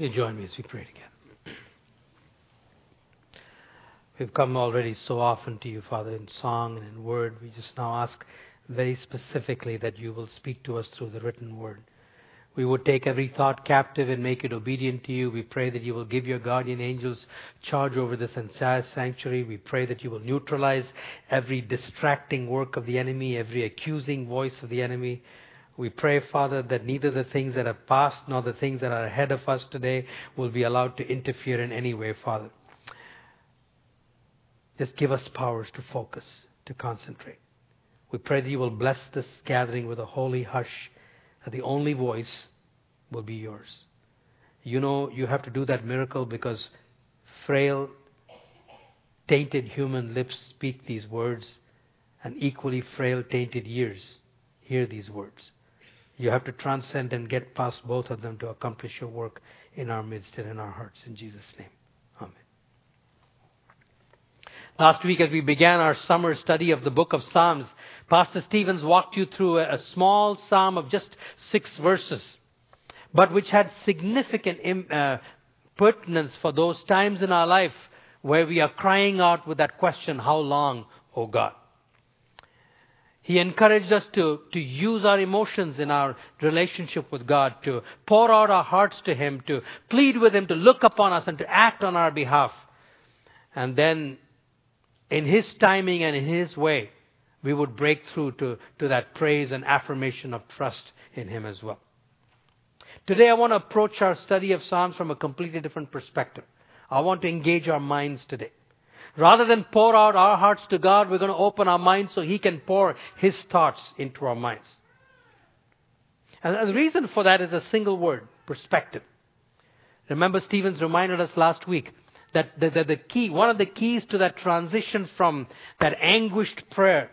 You join me as we pray together. We've come already so often to you, Father, in song and in word. We just now ask very specifically that you will speak to us through the written word. We would take every thought captive and make it obedient to you. We pray that you will give your guardian angels charge over this entire sanctuary. We pray that you will neutralize every distracting work of the enemy, every accusing voice of the enemy. We pray, Father, that neither the things that have passed nor the things that are ahead of us today will be allowed to interfere in any way, Father. Just give us powers to focus, to concentrate. We pray that you will bless this gathering with a holy hush that the only voice will be yours. You know you have to do that miracle because frail, tainted human lips speak these words, and equally frail, tainted ears hear these words. You have to transcend and get past both of them to accomplish your work in our midst and in our hearts. In Jesus' name. Amen. Last week, as we began our summer study of the book of Psalms, Pastor Stevens walked you through a, small psalm of just six verses, but which had significant uh, pertinence for those times in our life where we are crying out with that question, How long, O God? He encouraged us to, to use our emotions in our relationship with God, to pour out our hearts to Him, to plead with Him, to look upon us, and to act on our behalf. And then, in His timing and in His way, we would break through to, to that praise and affirmation of trust in Him as well. Today, I want to approach our study of Psalms from a completely different perspective. I want to engage our minds today. Rather than pour out our hearts to God, we're going to open our minds so He can pour His thoughts into our minds. And the reason for that is a single word perspective. Remember, Stevens reminded us last week that the, the, the, key, one of the keys to that transition from that anguished prayer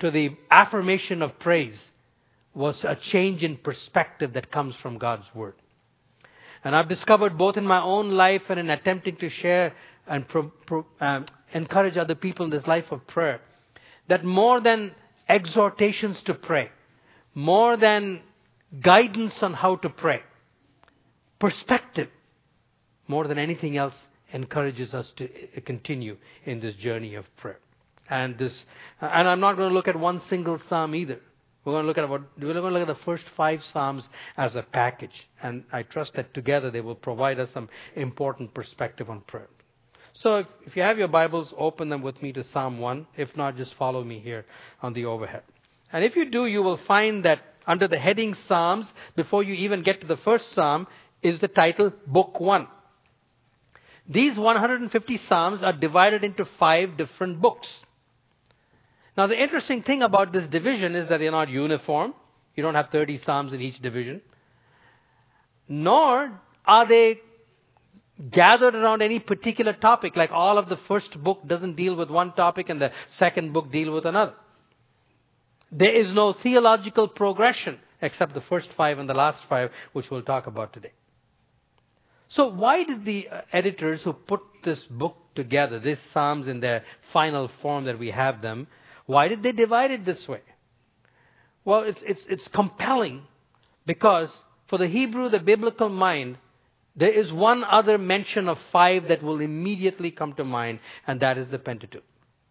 to the affirmation of praise was a change in perspective that comes from God's Word. And I've discovered both in my own life and in attempting to share and pro, pro, um, encourage other people in this life of prayer that more than exhortations to pray, more than guidance on how to pray, perspective, more than anything else, encourages us to continue in this journey of prayer. And this, and I'm not going to look at one single psalm either. We're going to look at what, we're going to look at the first five psalms as a package, and I trust that together they will provide us some important perspective on prayer. So if, if you have your Bibles, open them with me to Psalm 1. If not, just follow me here on the overhead. And if you do, you will find that under the heading Psalms, before you even get to the first Psalm, is the title Book 1. These 150 Psalms are divided into five different books. Now, the interesting thing about this division is that they're not uniform. You don't have 30 Psalms in each division. Nor are they gathered around any particular topic, like all of the first book doesn't deal with one topic and the second book deal with another. There is no theological progression except the first five and the last five, which we'll talk about today. So why did the uh, editors who put this book together, these Psalms in their final form that we have them, why did they divide it this way? Well, it's, it's, it's compelling because for the Hebrew, the biblical mind, there is one other mention of five that will immediately come to mind, and that is the Pentateuch.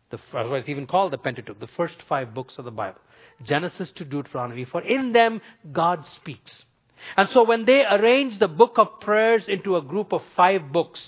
The, it's even called the Pentateuch, the first five books of the Bible. Genesis to Deuteronomy, for in them God speaks. And so when they arrange the book of prayers into a group of five books,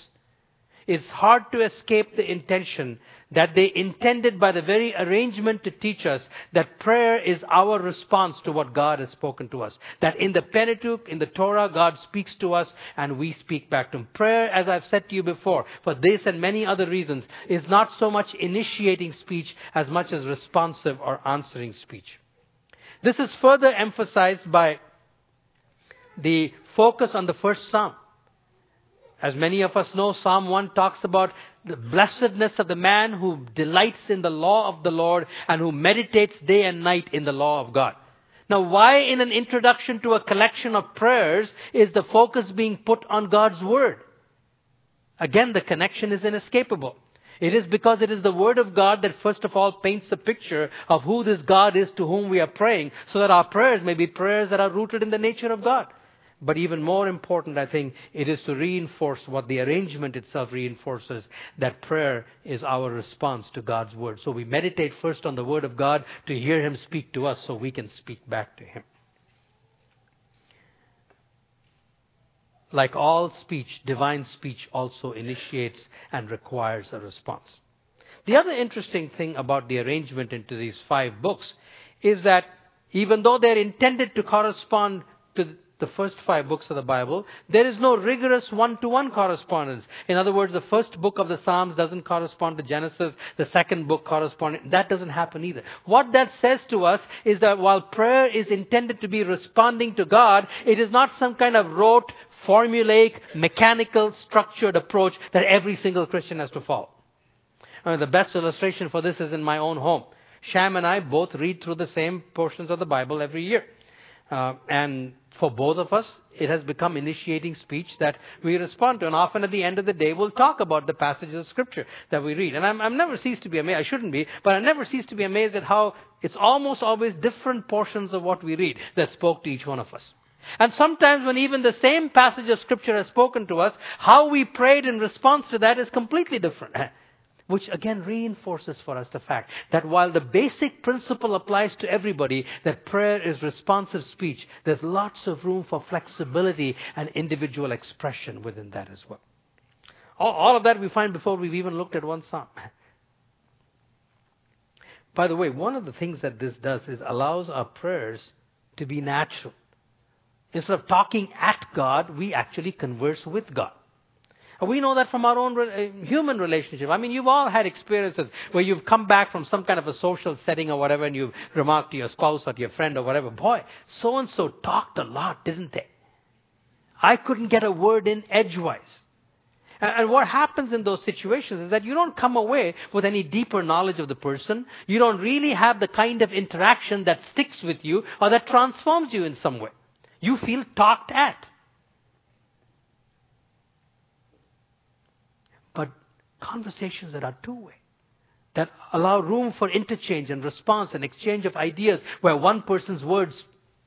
it's hard to escape the intention that they intended by the very arrangement to teach us that prayer is our response to what God has spoken to us. That in the Pentateuch, in the Torah, God speaks to us and we speak back to Him. Prayer, as I've said to you before, for this and many other reasons, is not so much initiating speech as much as responsive or answering speech. This is further emphasized by the focus on the first psalm. As many of us know, Psalm 1 talks about the blessedness of the man who delights in the law of the Lord and who meditates day and night in the law of God. Now, why in an introduction to a collection of prayers is the focus being put on God's Word? Again, the connection is inescapable. It is because it is the Word of God that first of all paints a picture of who this God is to whom we are praying, so that our prayers may be prayers that are rooted in the nature of God. But even more important, I think, it is to reinforce what the arrangement itself reinforces that prayer is our response to God's Word. So we meditate first on the Word of God to hear Him speak to us so we can speak back to Him. Like all speech, divine speech also initiates and requires a response. The other interesting thing about the arrangement into these five books is that even though they're intended to correspond to the first five books of the Bible, there is no rigorous one-to-one correspondence. In other words, the first book of the Psalms doesn't correspond to Genesis, the second book corresponds, that doesn't happen either. What that says to us is that while prayer is intended to be responding to God, it is not some kind of rote, formulaic, mechanical, structured approach that every single Christian has to follow. Uh, the best illustration for this is in my own home. Sham and I both read through the same portions of the Bible every year. Uh, and for both of us, it has become initiating speech that we respond to. And often at the end of the day, we'll talk about the passages of Scripture that we read. And I'm, I'm never ceased to be amazed. I shouldn't be, but I never cease to be amazed at how it's almost always different portions of what we read that spoke to each one of us. And sometimes when even the same passage of Scripture has spoken to us, how we prayed in response to that is completely different. which again reinforces for us the fact that while the basic principle applies to everybody, that prayer is responsive speech, there's lots of room for flexibility and individual expression within that as well. All, all of that we find before we've even looked at one psalm. By the way, one of the things that this does is allows our prayers to be natural. Instead of talking at God, we actually converse with God. We know that from our own uh, human relationship. I mean, you've all had experiences where you've come back from some kind of a social setting or whatever and you've remarked to your spouse or to your friend or whatever, boy, so and so talked a lot, didn't they? I couldn't get a word in edgewise. And what happens in those situations is that you don't come away with any deeper knowledge of the person. You don't really have the kind of interaction that sticks with you or that transforms you in some way. You feel talked at. Conversations that are two way, that allow room for interchange and response and exchange of ideas where one person's words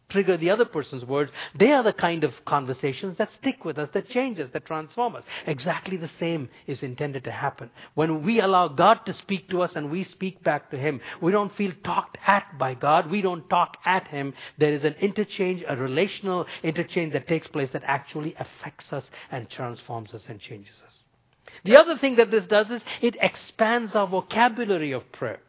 trigger the other person's words, they are the kind of conversations that stick with us, that change us, that transform us. Exactly the same is intended to happen. When we allow God to speak to us and we speak back to Him, we don't feel talked at by God. We don't talk at Him. There is an interchange, a relational interchange that takes place that actually affects us and transforms us and changes us. The other thing that this does is it expands our vocabulary of prayer.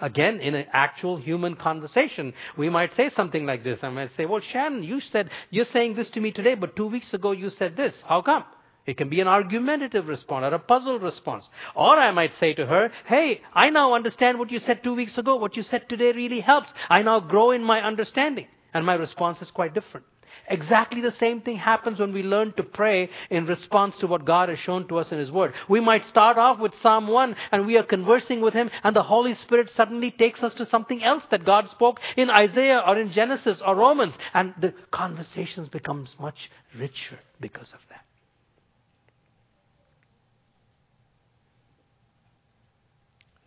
Again, in an actual human conversation, we might say something like this. I might say, well, Shannon, you said, you're saying this to me today, but two weeks ago you said this. How come? It can be an argumentative response or a puzzle response. Or I might say to her, hey, I now understand what you said two weeks ago. What you said today really helps. I now grow in my understanding. And my response is quite different. Exactly the same thing happens when we learn to pray in response to what God has shown to us in His Word. We might start off with Psalm 1 and we are conversing with Him and the Holy Spirit suddenly takes us to something else that God spoke in Isaiah or in Genesis or Romans and the conversations becomes much richer because of that.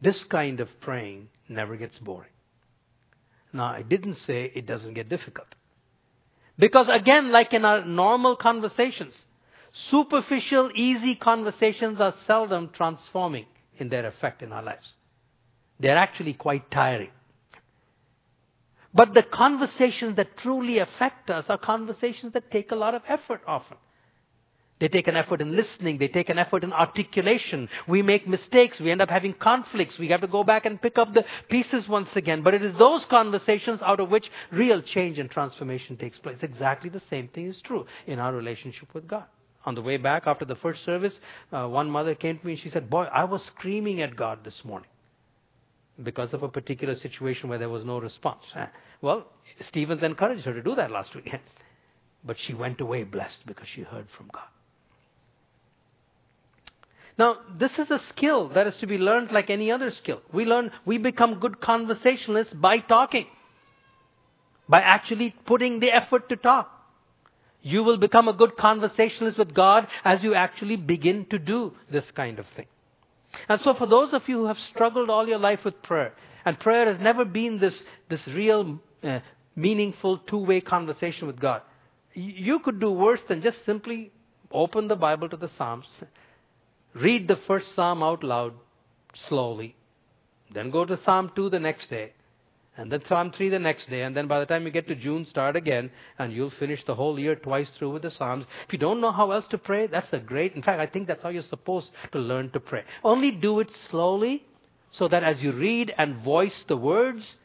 This kind of praying never gets boring. Now, I didn't say it doesn't get difficult. Because again, like in our normal conversations, superficial, easy conversations are seldom transforming in their effect in our lives. They're actually quite tiring. But the conversations that truly affect us are conversations that take a lot of effort often. They take an effort in listening. They take an effort in articulation. We make mistakes. We end up having conflicts. We have to go back and pick up the pieces once again. But it is those conversations out of which real change and transformation takes place. Exactly the same thing is true in our relationship with God. On the way back after the first service, uh, one mother came to me and she said, Boy, I was screaming at God this morning because of a particular situation where there was no response. Well, Stevens encouraged her to do that last weekend. But she went away blessed because she heard from God. Now, this is a skill that is to be learned like any other skill. We learn, we become good conversationalists by talking, by actually putting the effort to talk. You will become a good conversationalist with God as you actually begin to do this kind of thing. And so, for those of you who have struggled all your life with prayer, and prayer has never been this, this real, uh, meaningful two way conversation with God, You could do worse than just simply open the Bible to the Psalms, read the first Psalm out loud slowly, then go to Psalm 2 the next day, and then Psalm 3 the next day, and then by the time you get to June, start again, and you'll finish the whole year twice through with the Psalms. If you don't know how else to pray, that's a great, in fact, I think that's how you're supposed to learn to pray. Only do it slowly, so that as you read and voice the words,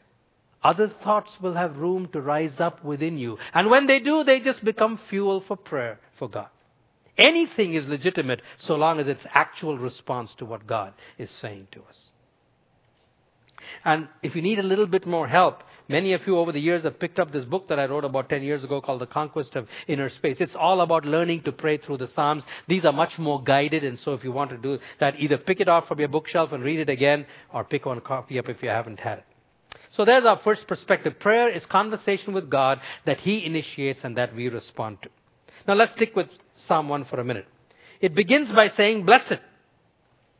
other thoughts will have room to rise up within you. And when they do, they just become fuel for prayer for God. Anything is legitimate so long as it's actual response to what God is saying to us. And if you need a little bit more help, many of you over the years have picked up this book that I wrote about 10 years ago called The Conquest of Inner Space. It's all about learning to pray through the Psalms. These are much more guided, and so if you want to do that, either pick it off from your bookshelf and read it again, or pick one copy up if you haven't had it. So there's our first perspective. Prayer is conversation with God that He initiates and that we respond to. Now let's stick with Psalm 1 for a minute. It begins by saying, Blessed.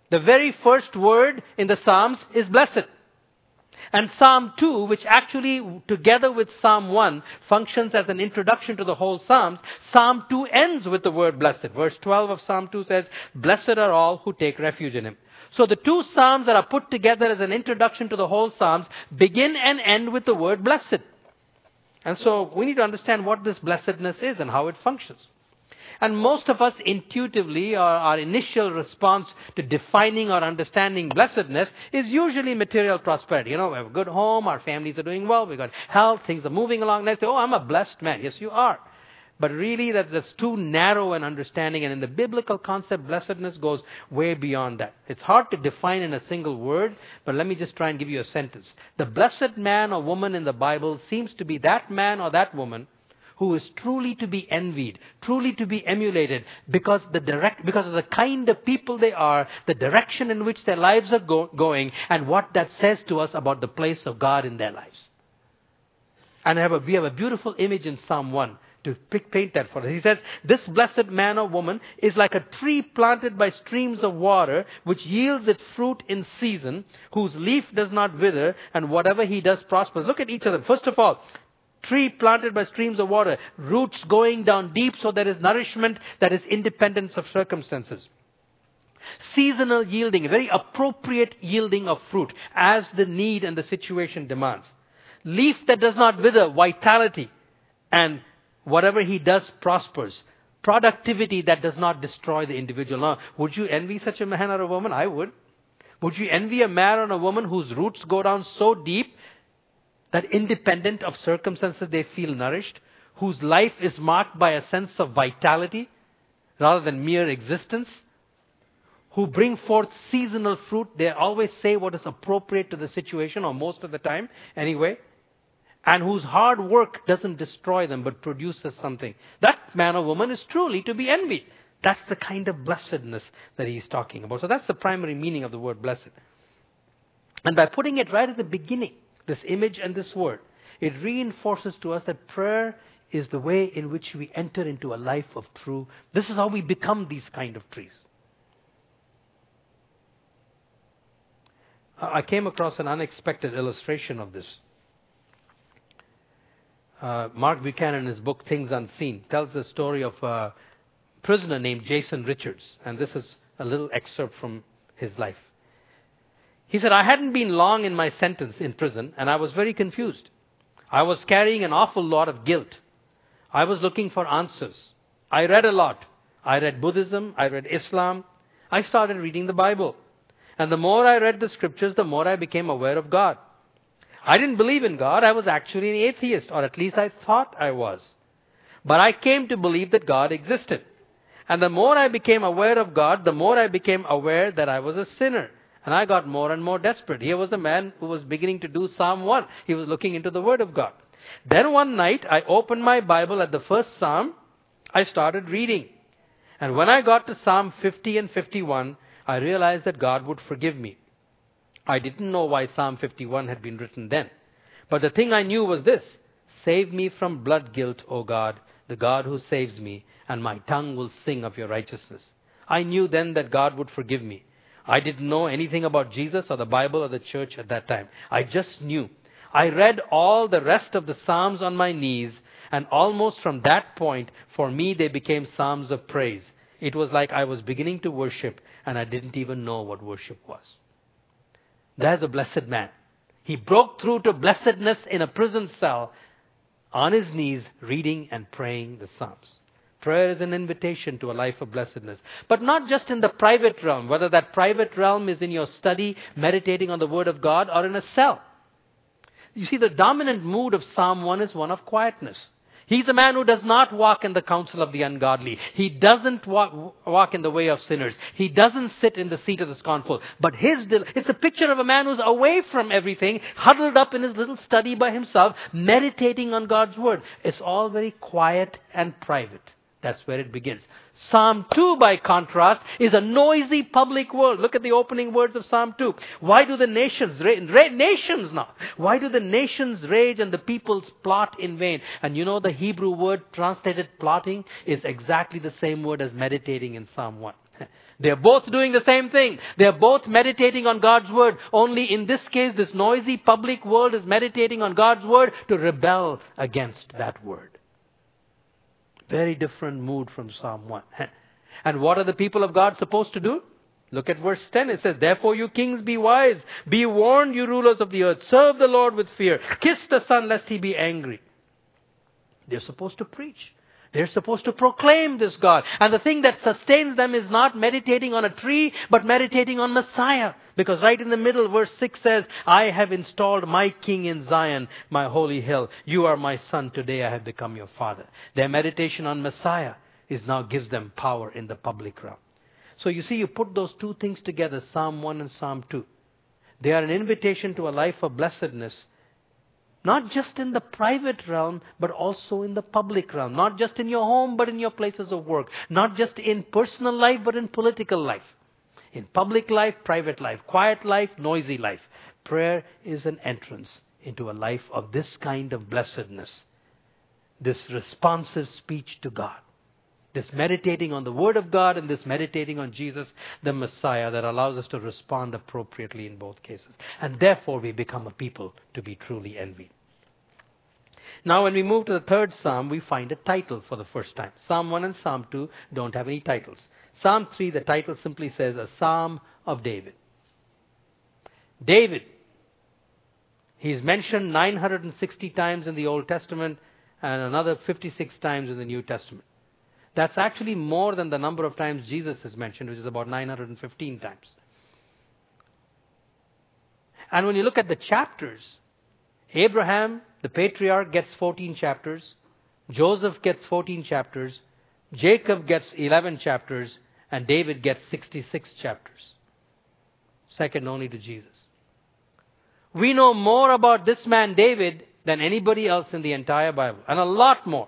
The very first word in the Psalms is blessed. And Psalm 2, which actually, together with Psalm 1, functions as an introduction to the whole Psalms, Psalm 2 ends with the word blessed. Verse 12 of Psalm 2 says, Blessed are all who take refuge in Him. So the two Psalms that are put together as an introduction to the whole Psalms begin and end with the word blessed. And so we need to understand what this blessedness is and how it functions. And most of us intuitively, or our initial response to defining or understanding blessedness is usually material prosperity. You know, we have a good home, our families are doing well, we've got health, things are moving along nicely. Oh, I'm a blessed man. Yes, you are. But really, that, that's too narrow an understanding. And in the biblical concept, blessedness goes way beyond that. It's hard to define in a single word, but let me just try and give you a sentence. The blessed man or woman in the Bible seems to be that man or that woman who is truly to be envied, truly to be emulated because the direct, because of the kind of people they are, the direction in which their lives are go, going, and what that says to us about the place of God in their lives. And have a, we have a beautiful image in Psalm 1 to paint that for us. He says, This blessed man or woman is like a tree planted by streams of water, which yields its fruit in season, whose leaf does not wither, and whatever he does prospers. Look at each of them. First of all, tree planted by streams of water, roots going down deep so there is nourishment that is independent of circumstances. Seasonal yielding, very appropriate yielding of fruit as the need and the situation demands. Leaf that does not wither, vitality, and whatever he does prospers. Productivity that does not destroy the individual. Now, would you envy such a man or a woman? I would. Would you envy a man or a woman whose roots go down so deep that independent of circumstances they feel nourished? Whose life is marked by a sense of vitality rather than mere existence? Who bring forth seasonal fruit. They always say what is appropriate to the situation, or most of the time, anyway and whose hard work doesn't destroy them but produces something. That man or woman is truly to be envied. That's the kind of blessedness that he's talking about. So that's the primary meaning of the word blessed. And by putting it right at the beginning, this image and this word, it reinforces to us that prayer is the way in which we enter into a life of true. This is how we become these kind of trees. I came across an unexpected illustration of this uh, Mark Buchanan, in his book Things Unseen, tells the story of a prisoner named Jason Richards. And this is a little excerpt from his life. He said, I hadn't been long in my sentence in prison, and I was very confused. I was carrying an awful lot of guilt. I was looking for answers. I read a lot. I read Buddhism, I read Islam. I started reading the Bible. And the more I read the scriptures, the more I became aware of God. I didn't believe in God. I was actually an atheist, or at least I thought I was. But I came to believe that God existed. And the more I became aware of God, the more I became aware that I was a sinner. And I got more and more desperate. Here was a man who was beginning to do Psalm 1. He was looking into the Word of God. Then one night, I opened my Bible at the first Psalm. I started reading. And when I got to Psalm 50 and 51, I realized that God would forgive me. I didn't know why Psalm 51 had been written then. But the thing I knew was this Save me from blood guilt, O God, the God who saves me, and my tongue will sing of your righteousness. I knew then that God would forgive me. I didn't know anything about Jesus or the Bible or the church at that time. I just knew. I read all the rest of the Psalms on my knees, And almost from that point, for me, they became psalms of praise. It was like I was beginning to worship and I didn't even know what worship was. There's a blessed man. He broke through to blessedness in a prison cell on his knees, reading and praying the Psalms. Prayer is an invitation to a life of blessedness. But not just in the private realm, whether that private realm is in your study, meditating on the Word of God, or in a cell. You see, the dominant mood of Psalm 1 is one of quietness. He's a man who does not walk in the counsel of the ungodly. He doesn't walk, walk, in the way of sinners. He doesn't sit in the seat of the scornful. But his, it's a picture of a man who's away from everything, huddled up in his little study by himself, meditating on God's word. It's all very quiet and private. That's where it begins. Psalm 2, by contrast, is a noisy public world. Look at the opening words of Psalm 2. Why do the nations, ra- ra- nations now, why do the nations rage and the peoples plot in vain? And you know the Hebrew word translated plotting is exactly the same word as meditating in Psalm 1. They're both doing the same thing. They're both meditating on God's Word. Only in this case, this noisy public world is meditating on God's Word to rebel against that Word. Very different mood from Psalm 1. And what are the people of God supposed to do? Look at verse 10. It says, Therefore you kings be wise. Be warned, you rulers of the earth. Serve the Lord with fear. Kiss the Son lest he be angry. They're supposed to preach. They're supposed to proclaim this God. And the thing that sustains them is not meditating on a tree, but meditating on Messiah. Because right in the middle, verse 6 says, I have installed my king in Zion, my holy hill. You are my son. Today I have become your father. Their meditation on Messiah is now gives them power in the public realm. So you see, you put those two things together, Psalm 1 and Psalm 2. They are an invitation to a life of blessedness not just in the private realm, but also in the public realm. Not just in your home, but in your places of work. Not just in personal life, but in political life. In public life, private life. Quiet life, noisy life. Prayer is an entrance into a life of this kind of blessedness. This responsive speech to God. This meditating on the Word of God and this meditating on Jesus, the Messiah, that allows us to respond appropriately in both cases. And therefore, we become a people to be truly envied. Now, when we move to the third psalm, we find a title for the first time. Psalm 1 and Psalm 2 don't have any titles. Psalm 3, the title simply says, A Psalm of David. David, he's mentioned 960 times in the Old Testament and another 56 times in the New Testament. That's actually more than the number of times Jesus is mentioned, which is about 915 times. And when you look at the chapters, Abraham, the patriarch, gets 14 chapters. Joseph gets 14 chapters. Jacob gets 11 chapters. And David gets 66 chapters. Second only to Jesus. We know more about this man David than anybody else in the entire Bible. And a lot more.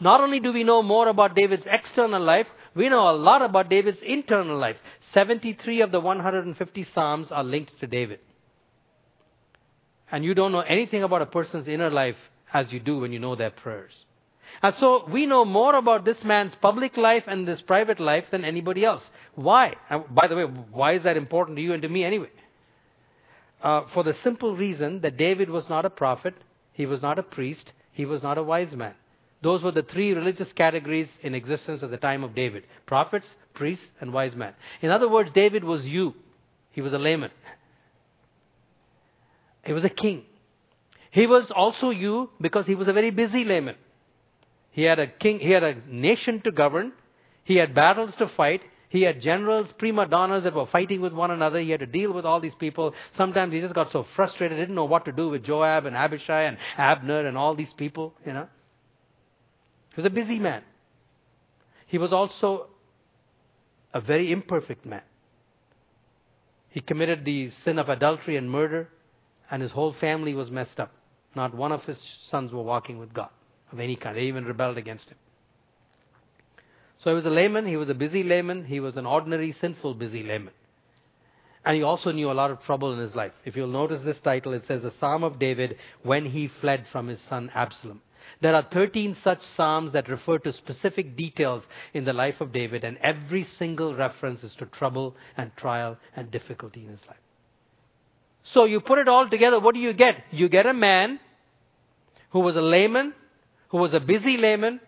Not only do we know more about David's external life, we know a lot about David's internal life. 73 of the 150 Psalms are linked to David. And you don't know anything about a person's inner life as you do when you know their prayers. And so we know more about this man's public life and this private life than anybody else. Why? And by the way, why is that important to you and to me anyway? Uh, for the simple reason that David was not a prophet, he was not a priest, he was not a wise man. Those were the three religious categories in existence at the time of David prophets, priests, and wise men. In other words, David was you. He was a layman. He was a king. He was also you because he was a very busy layman. He had a king, he had a nation to govern. He had battles to fight. He had generals, prima donnas that were fighting with one another. He had to deal with all these people. Sometimes he just got so frustrated, didn't know what to do with Joab and Abishai and Abner and all these people, you know. He was a busy man. He was also a very imperfect man. He committed the sin of adultery and murder, and his whole family was messed up. Not one of his sons were walking with God of any kind. They even rebelled against him. So he was a layman, he was a busy layman, he was an ordinary, sinful, busy layman. And he also knew a lot of trouble in his life. If you'll notice this title, it says, The Psalm of David when he fled from his son Absalom. There are 13 such psalms that refer to specific details in the life of David, and every single reference is to trouble and trial and difficulty in his life. So you put it all together, what do you get? You get a man who was a layman, who was a busy layman,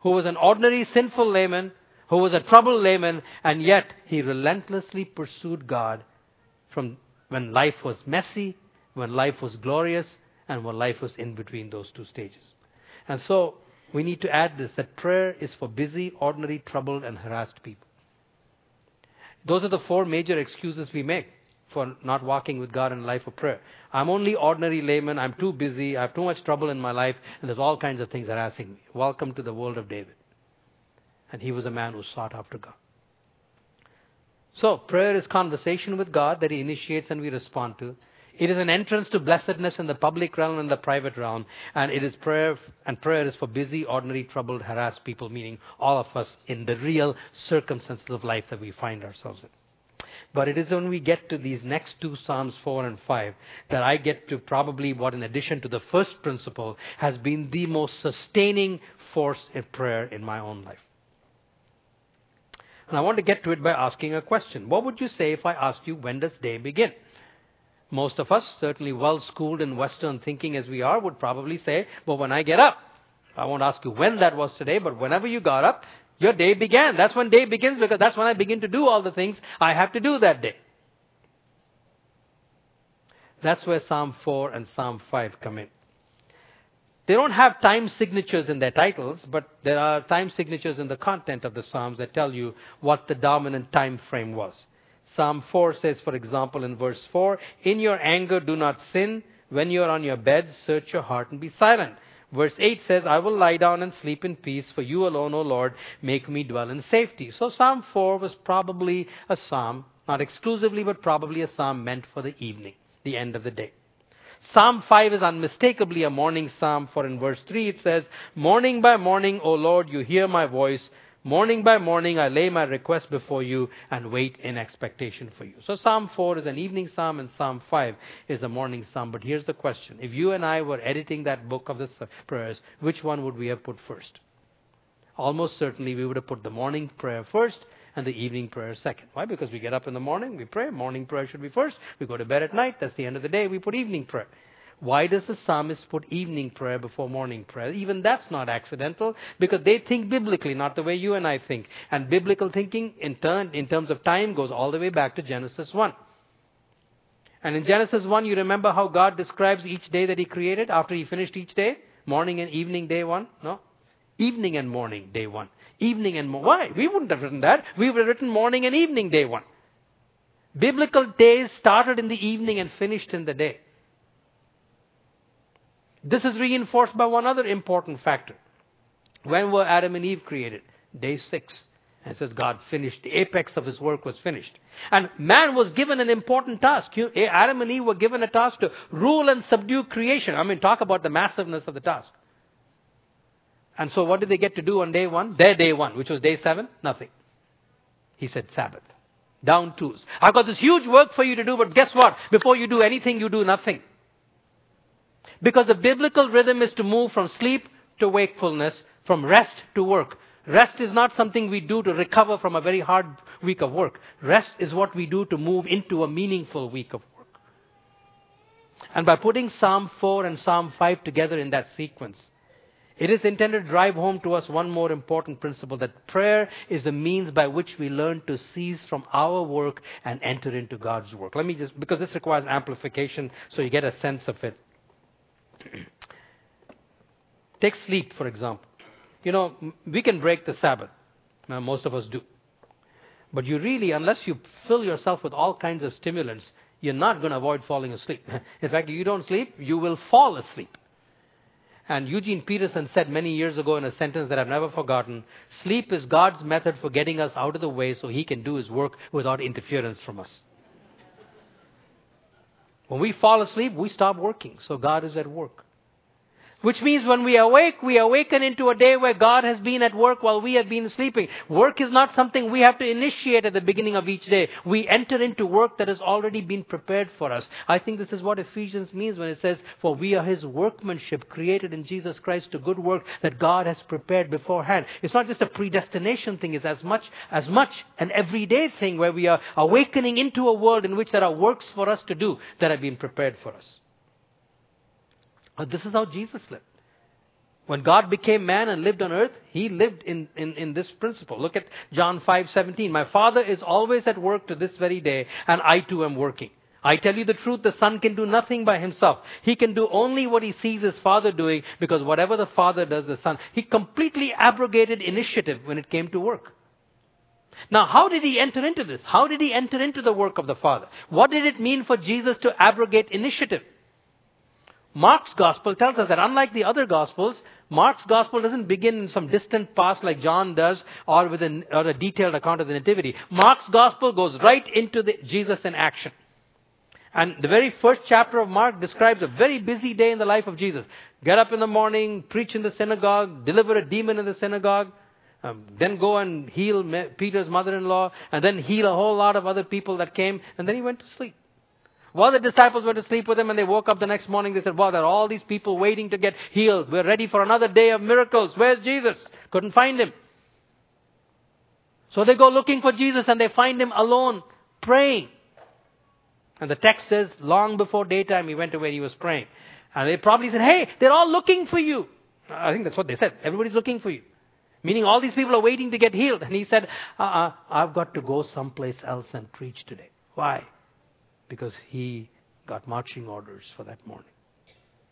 who was an ordinary sinful layman, who was a troubled layman, and yet he relentlessly pursued God from when life was messy, when life was glorious, and when life was in between those two stages. And so we need to add this that prayer is for busy, ordinary, troubled, and harassed people. Those are the four major excuses we make for not walking with God in life of prayer. I'm only ordinary layman. I'm too busy. I have too much trouble in my life, and there's all kinds of things harassing me. Welcome to the world of David. And he was a man who sought after God. So, prayer is conversation with God that he initiates and we respond to. It is an entrance to blessedness in the public realm and the private realm. And it is prayer, and prayer is for busy, ordinary, troubled, harassed people, meaning all of us in the real circumstances of life that we find ourselves in. But it is when we get to these next two Psalms 4 and 5 that I get to probably what, in addition to the first principle, has been the most sustaining force in prayer in my own life. And I want to get to it by asking a question. What would you say if I asked you, when does day begin? Most of us, certainly well schooled in Western thinking as we are, would probably say, well, when I get up. I won't ask you when that was today, but whenever you got up, your day began. That's when day begins because that's when I begin to do all the things I have to do that day. That's where Psalm 4 and Psalm 5 come in. They don't have time signatures in their titles, but there are time signatures in the content of the Psalms that tell you what the dominant time frame was. Psalm 4 says, for example, in verse 4, In your anger do not sin. When you are on your bed, search your heart and be silent. Verse 8 says, I will lie down and sleep in peace, for you alone, O Lord, make me dwell in safety. So Psalm 4 was probably a psalm, not exclusively, but probably a psalm meant for the evening, the end of the day. Psalm 5 is unmistakably a morning psalm, for in verse 3 it says, Morning by morning, O Lord, you hear my voice. Morning by morning, I lay my request before you and wait in expectation for you. So Psalm 4 is an evening psalm and Psalm 5 is a morning psalm. But here's the question. If you and I were editing that book of the prayers, which one would we have put first? Almost certainly we would have put the morning prayer first and the evening prayer second. Why? Because we get up in the morning, we pray. Morning prayer should be first. We go to bed at night. That's the end of the day. We put evening prayer. Why does the psalmist put evening prayer before morning prayer? Even that's not accidental because they think biblically, not the way you and I think. And biblical thinking in turn, in terms of time, goes all the way back to Genesis 1. And in Genesis 1, you remember how God describes each day that He created after He finished each day? Morning and evening, day 1? No? Evening and morning, day 1. Evening and morning. Why? We wouldn't have written that. We would have written morning and evening, day 1. Biblical days started in the evening and finished in the day. This is reinforced by one other important factor. When were Adam and Eve created? Day six. And it says God finished. The apex of his work was finished. And man was given an important task. Eh, Adam and Eve were given a task to rule and subdue creation. I mean, talk about the massiveness of the task. And so what did they get to do on day one? Their day one, which was day seven? Nothing. He said Sabbath. Down tools. I've got this huge work for you to do, but guess what? Before you do anything, you do nothing. Because the biblical rhythm is to move from sleep to wakefulness, from rest to work. Rest is not something we do to recover from a very hard week of work. Rest is what we do to move into a meaningful week of work. And by putting Psalm 4 and Psalm 5 together in that sequence, it is intended to drive home to us one more important principle that prayer is the means by which we learn to cease from our work and enter into God's work. Let me just, because this requires amplification, so you get a sense of it. Take sleep, for example. You know, we can break the Sabbath. Now, most of us do. But you really, unless you fill yourself with all kinds of stimulants, you're not going to avoid falling asleep. In fact, if you don't sleep, you will fall asleep. And Eugene Peterson said many years ago in a sentence that I've never forgotten sleep is God's method for getting us out of the way so he can do his work without interference from us. When we fall asleep, we stop working. So God is at work. Which means when we awake, we awaken into a day where God has been at work while we have been sleeping. Work is not something we have to initiate at the beginning of each day. We enter into work that has already been prepared for us. I think this is what Ephesians means when it says, For we are His workmanship, created in Jesus Christ to good work that God has prepared beforehand. It's not just a predestination thing, it's as much, as much an everyday thing where we are awakening into a world in which there are works for us to do that have been prepared for us. But this is how Jesus lived. When God became man and lived on earth, he lived in, in, in this principle. Look at John 5:17. My Father is always at work to this very day, and I too am working. I tell you the truth, the Son can do nothing by himself. He can do only what he sees his Father doing, because whatever the Father does, the Son. He completely abrogated initiative when it came to work. Now, how did he enter into this? How did he enter into the work of the Father? What did it mean for Jesus to abrogate initiative? Mark's gospel tells us that unlike the other gospels, Mark's gospel doesn't begin in some distant past like John does or with a, or a detailed account of the nativity. Mark's gospel goes right into the Jesus in action. And the very first chapter of Mark describes a very busy day in the life of Jesus. Get up in the morning, preach in the synagogue, deliver a demon in the synagogue, um, then go and heal Peter's mother-in-law, and then heal a whole lot of other people that came, and then he went to sleep. While the disciples went to sleep with him and they woke up the next morning, they said, wow, there are all these people waiting to get healed. We're ready for another day of miracles. Where's Jesus? Couldn't find him. So they go looking for Jesus and they find him alone, praying. And the text says, long before daytime, he went to where he was praying. And they probably said, hey, they're all looking for you. I think that's what they said. Everybody's looking for you. Meaning all these people are waiting to get healed. And he said, uh-uh, I've got to go someplace else and preach today. Why? Because he got marching orders for that morning.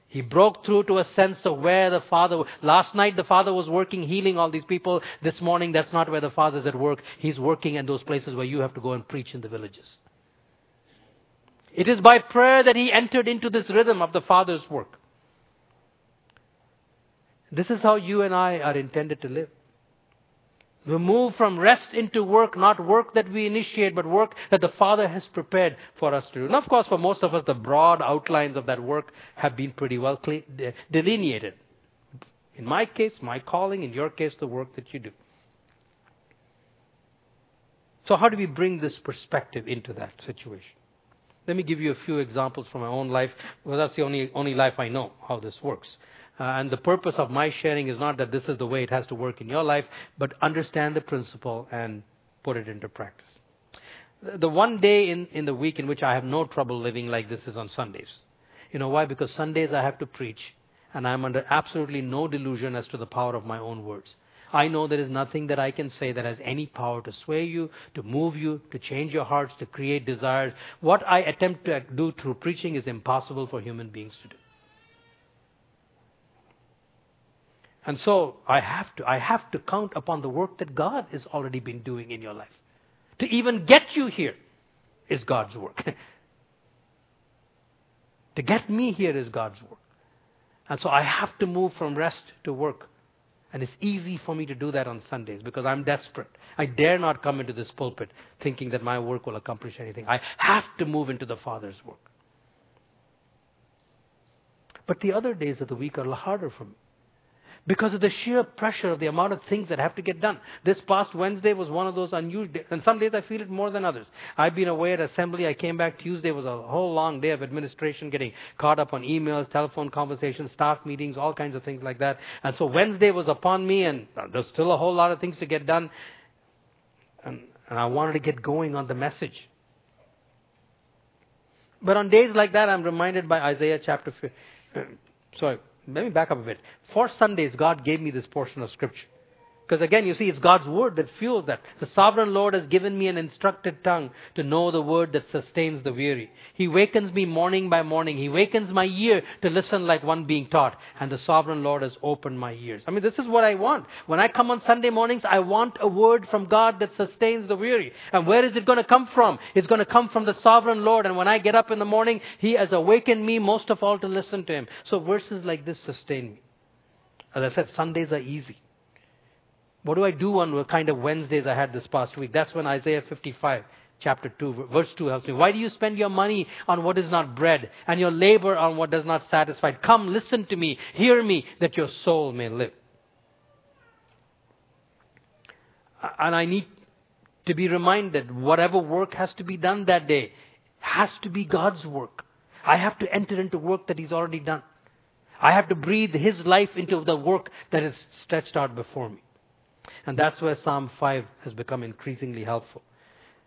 He broke through to a sense of where the Father. Last night the Father was working, healing all these people. This morning that's not where the Father's at work. He's working in those places where you have to go and preach in the villages. It is by prayer that he entered into this rhythm of the Father's work. This is how you and I are intended to live. We move from rest into work, not work that we initiate, but work that the Father has prepared for us to do. And of course, for most of us, the broad outlines of that work have been pretty well delineated. In my case, my calling, in your case, the work that you do. So, how do we bring this perspective into that situation? Let me give you a few examples from my own life, because that's the only, only life I know how this works. Uh, and the purpose of my sharing is not that this is the way it has to work in your life, but understand the principle and put it into practice. The one day in, in the week in which I have no trouble living like this is on Sundays. You know why? Because Sundays I have to preach, and I'm under absolutely no delusion as to the power of my own words. I know there is nothing that I can say that has any power to sway you, to move you, to change your hearts, to create desires. What I attempt to do through preaching is impossible for human beings to do. And so I have to, I have to count upon the work that God has already been doing in your life. To even get you here is God's work. to get me here is God's work. And so I have to move from rest to work and it's easy for me to do that on Sundays because I'm desperate. I dare not come into this pulpit thinking that my work will accomplish anything. I have to move into the Father's work. But the other days of the week are harder for me because of the sheer pressure of the amount of things that have to get done. This past Wednesday was one of those unusual days, and some days I feel it more than others. I've been away at assembly. I came back Tuesday was a whole long day of administration, getting caught up on emails, telephone conversations, staff meetings, all kinds of things like that. And so Wednesday was upon me, and uh, there's still a whole lot of things to get done. And, and I wanted to get going on the message. But on days like that, I'm reminded by Isaiah chapter. Uh, sorry, let me back up a bit. For Sundays, God gave me this portion of Scripture. Because again, you see, it's God's word that fuels that. The sovereign Lord has given me an instructed tongue to know the word that sustains the weary. He wakens me morning by morning. He wakens my ear to listen like one being taught. And the sovereign Lord has opened my ears. I mean, this is what I want. When I come on Sunday mornings, I want a word from God that sustains the weary. And where is it going to come from? It's going to come from the sovereign Lord. And when I get up in the morning, He has awakened me most of all to listen to Him. So verses like this sustain me. As I said, Sundays are easy. What do I do on the kind of Wednesdays I had this past week? That's when Isaiah 55 chapter 2, verse 2 helps me. Why do you spend your money on what is not bread and your labor on what does not satisfy? Come, listen to me, hear me, that your soul may live. And I need to be reminded whatever work has to be done that day has to be God's work. I have to enter into work that He's already done. I have to breathe His life into the work that is stretched out before me. And that's where Psalm 5 has become increasingly helpful.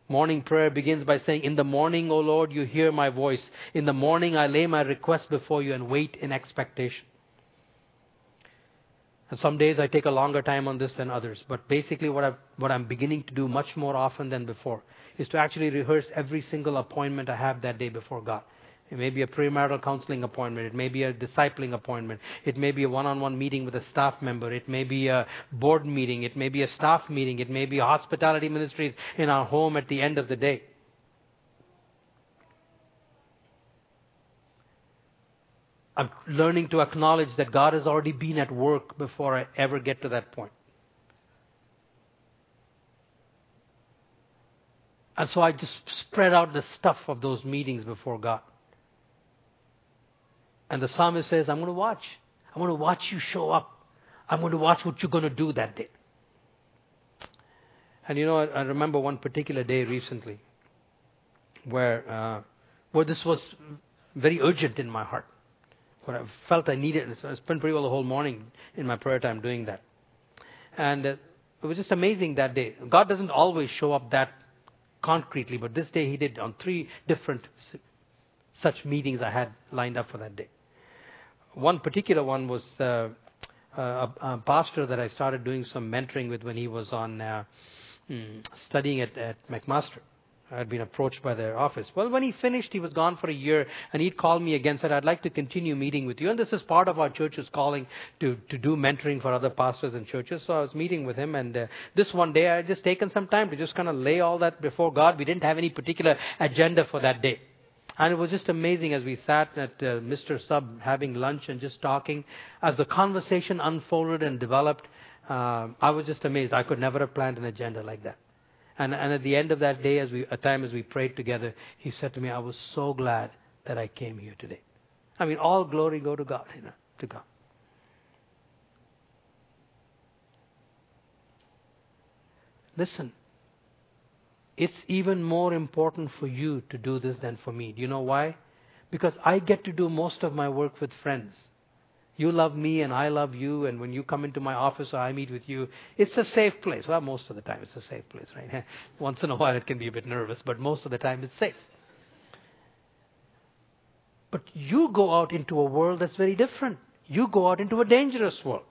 Morning prayer begins by saying, In the morning, O Lord, you hear my voice. In the morning, I lay my request before you and wait in expectation. And some days I take a longer time on this than others. But basically, what, i what I'm beginning to do much more often than before is to actually rehearse every single appointment I have that day before God. It may be a premarital counseling appointment. It may be a discipling appointment. It may be a one-on-one meeting with a staff member. It may be a board meeting. It may be a staff meeting. It may be hospitality ministries in our home at the end of the day. I'm learning to acknowledge that God has already been at work before I ever get to that point. And so I just spread out the stuff of those meetings before God. And the psalmist says, I'm going to watch. I'm going to watch you show up. I'm going to watch what you're going to do that day. And you know, I, I remember one particular day recently where, uh, where this was very urgent in my heart. Where I felt I needed it. So I spent pretty well the whole morning in my prayer time doing that. And uh, it was just amazing that day. God doesn't always show up that concretely, but this day He did on three different such meetings I had lined up for that day one particular one was uh, a, a, pastor that I started doing some mentoring with when he was on uh, mm, studying at, at McMaster. I had been approached by their office. Well, when he finished, he was gone for a year, and he'd called me again, and said, I'd like to continue meeting with you. And this is part of our church's calling to, to do mentoring for other pastors and churches. So I was meeting with him, and uh, this one day I had just taken some time to just kind of lay all that before God. We didn't have any particular agenda for that day. And it was just amazing as we sat at uh, Mr. Sub having lunch and just talking. As the conversation unfolded and developed, uh, I was just amazed. I could never have planned an agenda like that. And, and at the end of that day, as we, a time as we prayed together, he said to me, I was so glad that I came here today. I mean, all glory go to God, you know, to God. Listen, it's even more important for you to do this than for me. Do you know why? Because I get to do most of my work with friends. You love me and I love you, and when you come into my office or I meet with you, it's a safe place. Well, most of the time it's a safe place, right? Once in a while it can be a bit nervous, but most of the time it's safe. But you go out into a world that's very different. You go out into a dangerous world.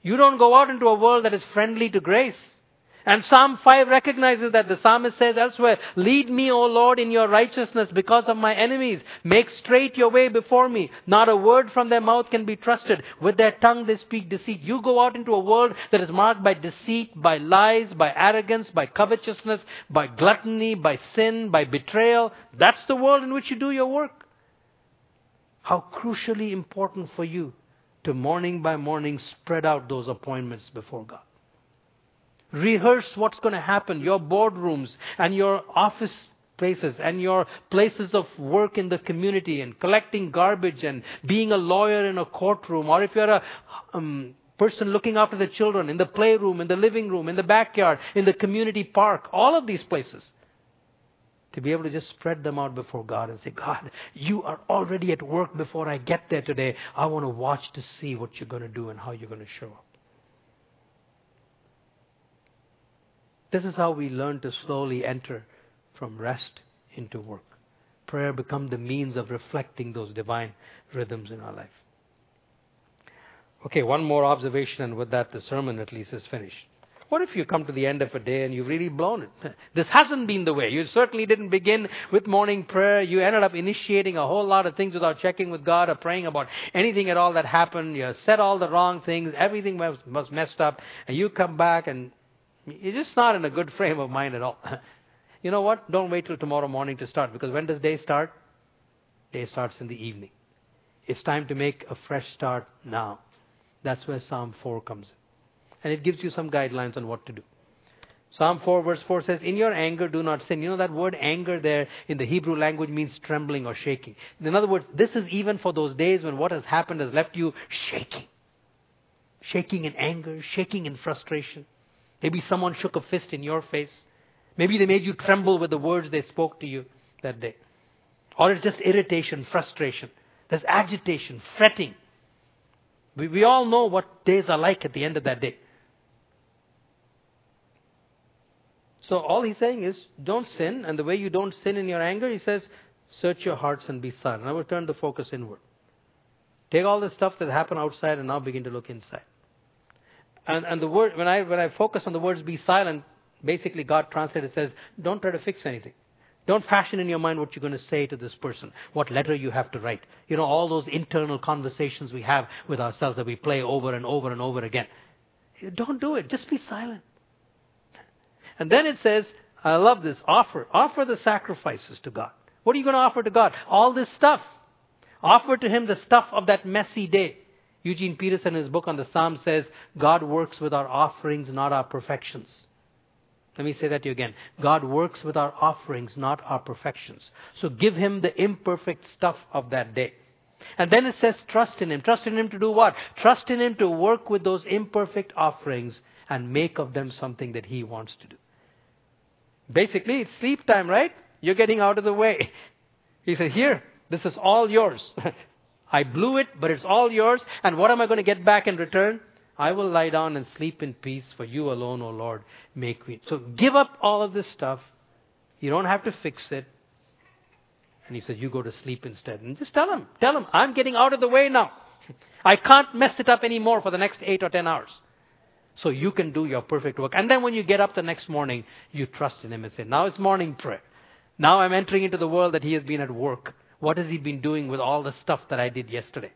You don't go out into a world that is friendly to grace. And Psalm 5 recognizes that the psalmist says elsewhere, Lead me, O Lord, in your righteousness because of my enemies. Make straight your way before me. Not a word from their mouth can be trusted. With their tongue they speak deceit. You go out into a world that is marked by deceit, by lies, by arrogance, by covetousness, by gluttony, by sin, by betrayal. That's the world in which you do your work. How crucially important for you to morning by morning spread out those appointments before God. Rehearse what's going to happen, your boardrooms and your office places and your places of work in the community and collecting garbage and being a lawyer in a courtroom or if you're a um, person looking after the children in the playroom, in the living room, in the backyard, in the community park, all of these places. To be able to just spread them out before God and say, God, you are already at work before I get there today. I want to watch to see what you're going to do and how you're going to show up. This is how we learn to slowly enter from rest into work. Prayer becomes the means of reflecting those divine rhythms in our life. Okay, one more observation, and with that, the sermon at least is finished. What if you come to the end of a day and you've really blown it? This hasn't been the way. You certainly didn't begin with morning prayer. You ended up initiating a whole lot of things without checking with God or praying about anything at all that happened. You said all the wrong things. Everything was, was messed up. And you come back and you're just not in a good frame of mind at all. you know what? Don't wait till tomorrow morning to start because when does day start? Day starts in the evening. It's time to make a fresh start now. That's where Psalm 4 comes in. And it gives you some guidelines on what to do. Psalm 4 verse 4 says, In your anger do not sin. You know that word anger there in the Hebrew language means trembling or shaking. In other words, this is even for those days when what has happened has left you shaking. Shaking in anger, shaking in frustration. Maybe someone shook a fist in your face. Maybe they made you tremble with the words they spoke to you that day. Or it's just irritation, frustration. There's agitation, fretting. We, we all know what days are like at the end of that day. So all he's saying is, don't sin. And the way you don't sin in your anger, he says, search your hearts and be silent. Now we'll turn the focus inward. Take all the stuff that happened outside and now begin to look inside. And, and the word, when I, when I focus on the words be silent, basically God translated says, don't try to fix anything. Don't fashion in your mind what you're going to say to this person, what letter you have to write. You know, all those internal conversations we have with ourselves that we play over and over and over again. Don't do it. Just be silent. And then it says, I love this, offer. Offer the sacrifices to God. What are you going to offer to God? All this stuff. Offer to Him the stuff of that messy day. Eugene Peterson, in his book on the Psalms, says, God works with our offerings, not our perfections. Let me say that to you again. God works with our offerings, not our perfections. So give Him the imperfect stuff of that day. And then it says, trust in Him. Trust in Him to do what? Trust in Him to work with those imperfect offerings and make of them something that He wants to do. Basically, it's sleep time, right? You're getting out of the way. He said, Here, this is all yours. I blew it, but it's all yours. And what am I going to get back in return? I will lie down and sleep in peace, for you alone, O Lord, make me. So give up all of this stuff. You don't have to fix it. And he said, You go to sleep instead. And just tell him, tell him, I'm getting out of the way now. I can't mess it up anymore for the next eight or ten hours. So you can do your perfect work. And then when you get up the next morning, you trust in him and say, Now it's morning prayer. Now I'm entering into the world that he has been at work. What has he been doing with all the stuff that I did yesterday?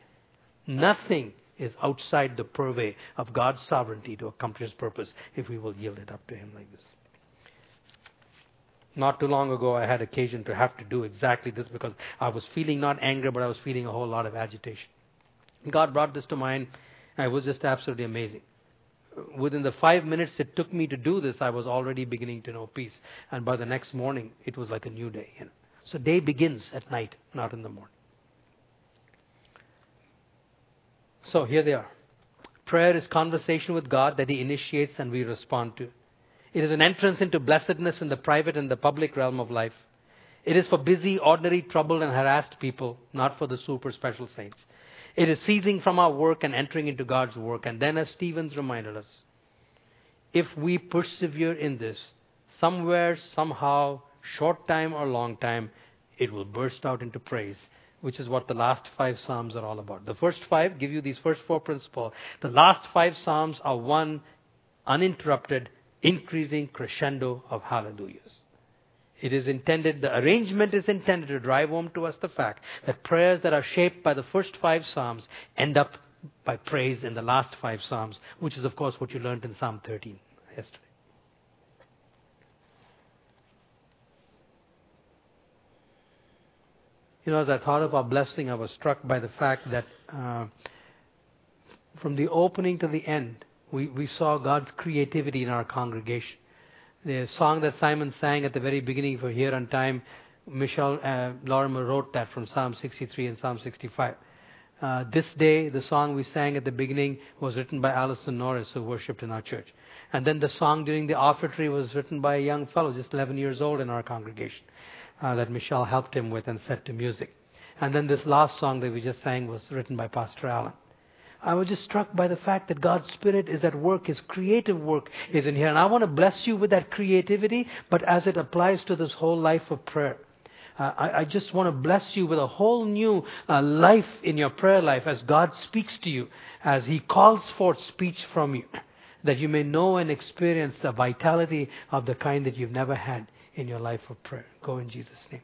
Nothing is outside the purvey of God's sovereignty to accomplish his purpose if we will yield it up to him like this. Not too long ago, I had occasion to have to do exactly this because I was feeling not anger, but I was feeling a whole lot of agitation. God brought this to mind, it was just absolutely amazing. Within the five minutes it took me to do this, I was already beginning to know peace. And by the next morning, it was like a new day. You know? So day begins at night, not in the morning. So here they are. Prayer is conversation with God that He initiates and we respond to. It is an entrance into blessedness in the private and the public realm of life. It is for busy, ordinary, troubled, and harassed people, not for the super special saints. It is ceasing from our work and entering into God's work. And then, as Stevens reminded us, if we persevere in this, somewhere, somehow, short time or long time, it will burst out into praise which is what the last five Psalms are all about. The first five give you these first four principles. The last five Psalms are one uninterrupted, increasing crescendo of hallelujahs. It is intended, the arrangement is intended to drive home to us the fact that prayers that are shaped by the first five Psalms end up by praise in the last five Psalms, which is, of course, what you learned in Psalm 13 yesterday. You know, as I thought of our blessing, I was struck by the fact that uh, from the opening to the end, we, we saw God's creativity in our congregation. The song that Simon sang at the very beginning for Here on Time, Michelle uh, Lorimer wrote that from Psalm 63 and Psalm 65. Uh, this day, the song we sang at the beginning was written by Alison Norris, who worshipped in our church. And then the song during the offertory was written by a young fellow, just 11 years old in our congregation uh, that Michelle helped him with and set to music. And then this last song that we just sang was written by Pastor Allen. I was just struck by the fact that God's Spirit is at work, His creative work is in here. And I want to bless you with that creativity, but as it applies to this whole life of prayer. Uh, I, I, just want to bless you with a whole new uh, life in your prayer life as God speaks to you, as He calls forth speech from you, that you may know and experience the vitality of the kind that you've never had in your life of prayer. Go in Jesus' name.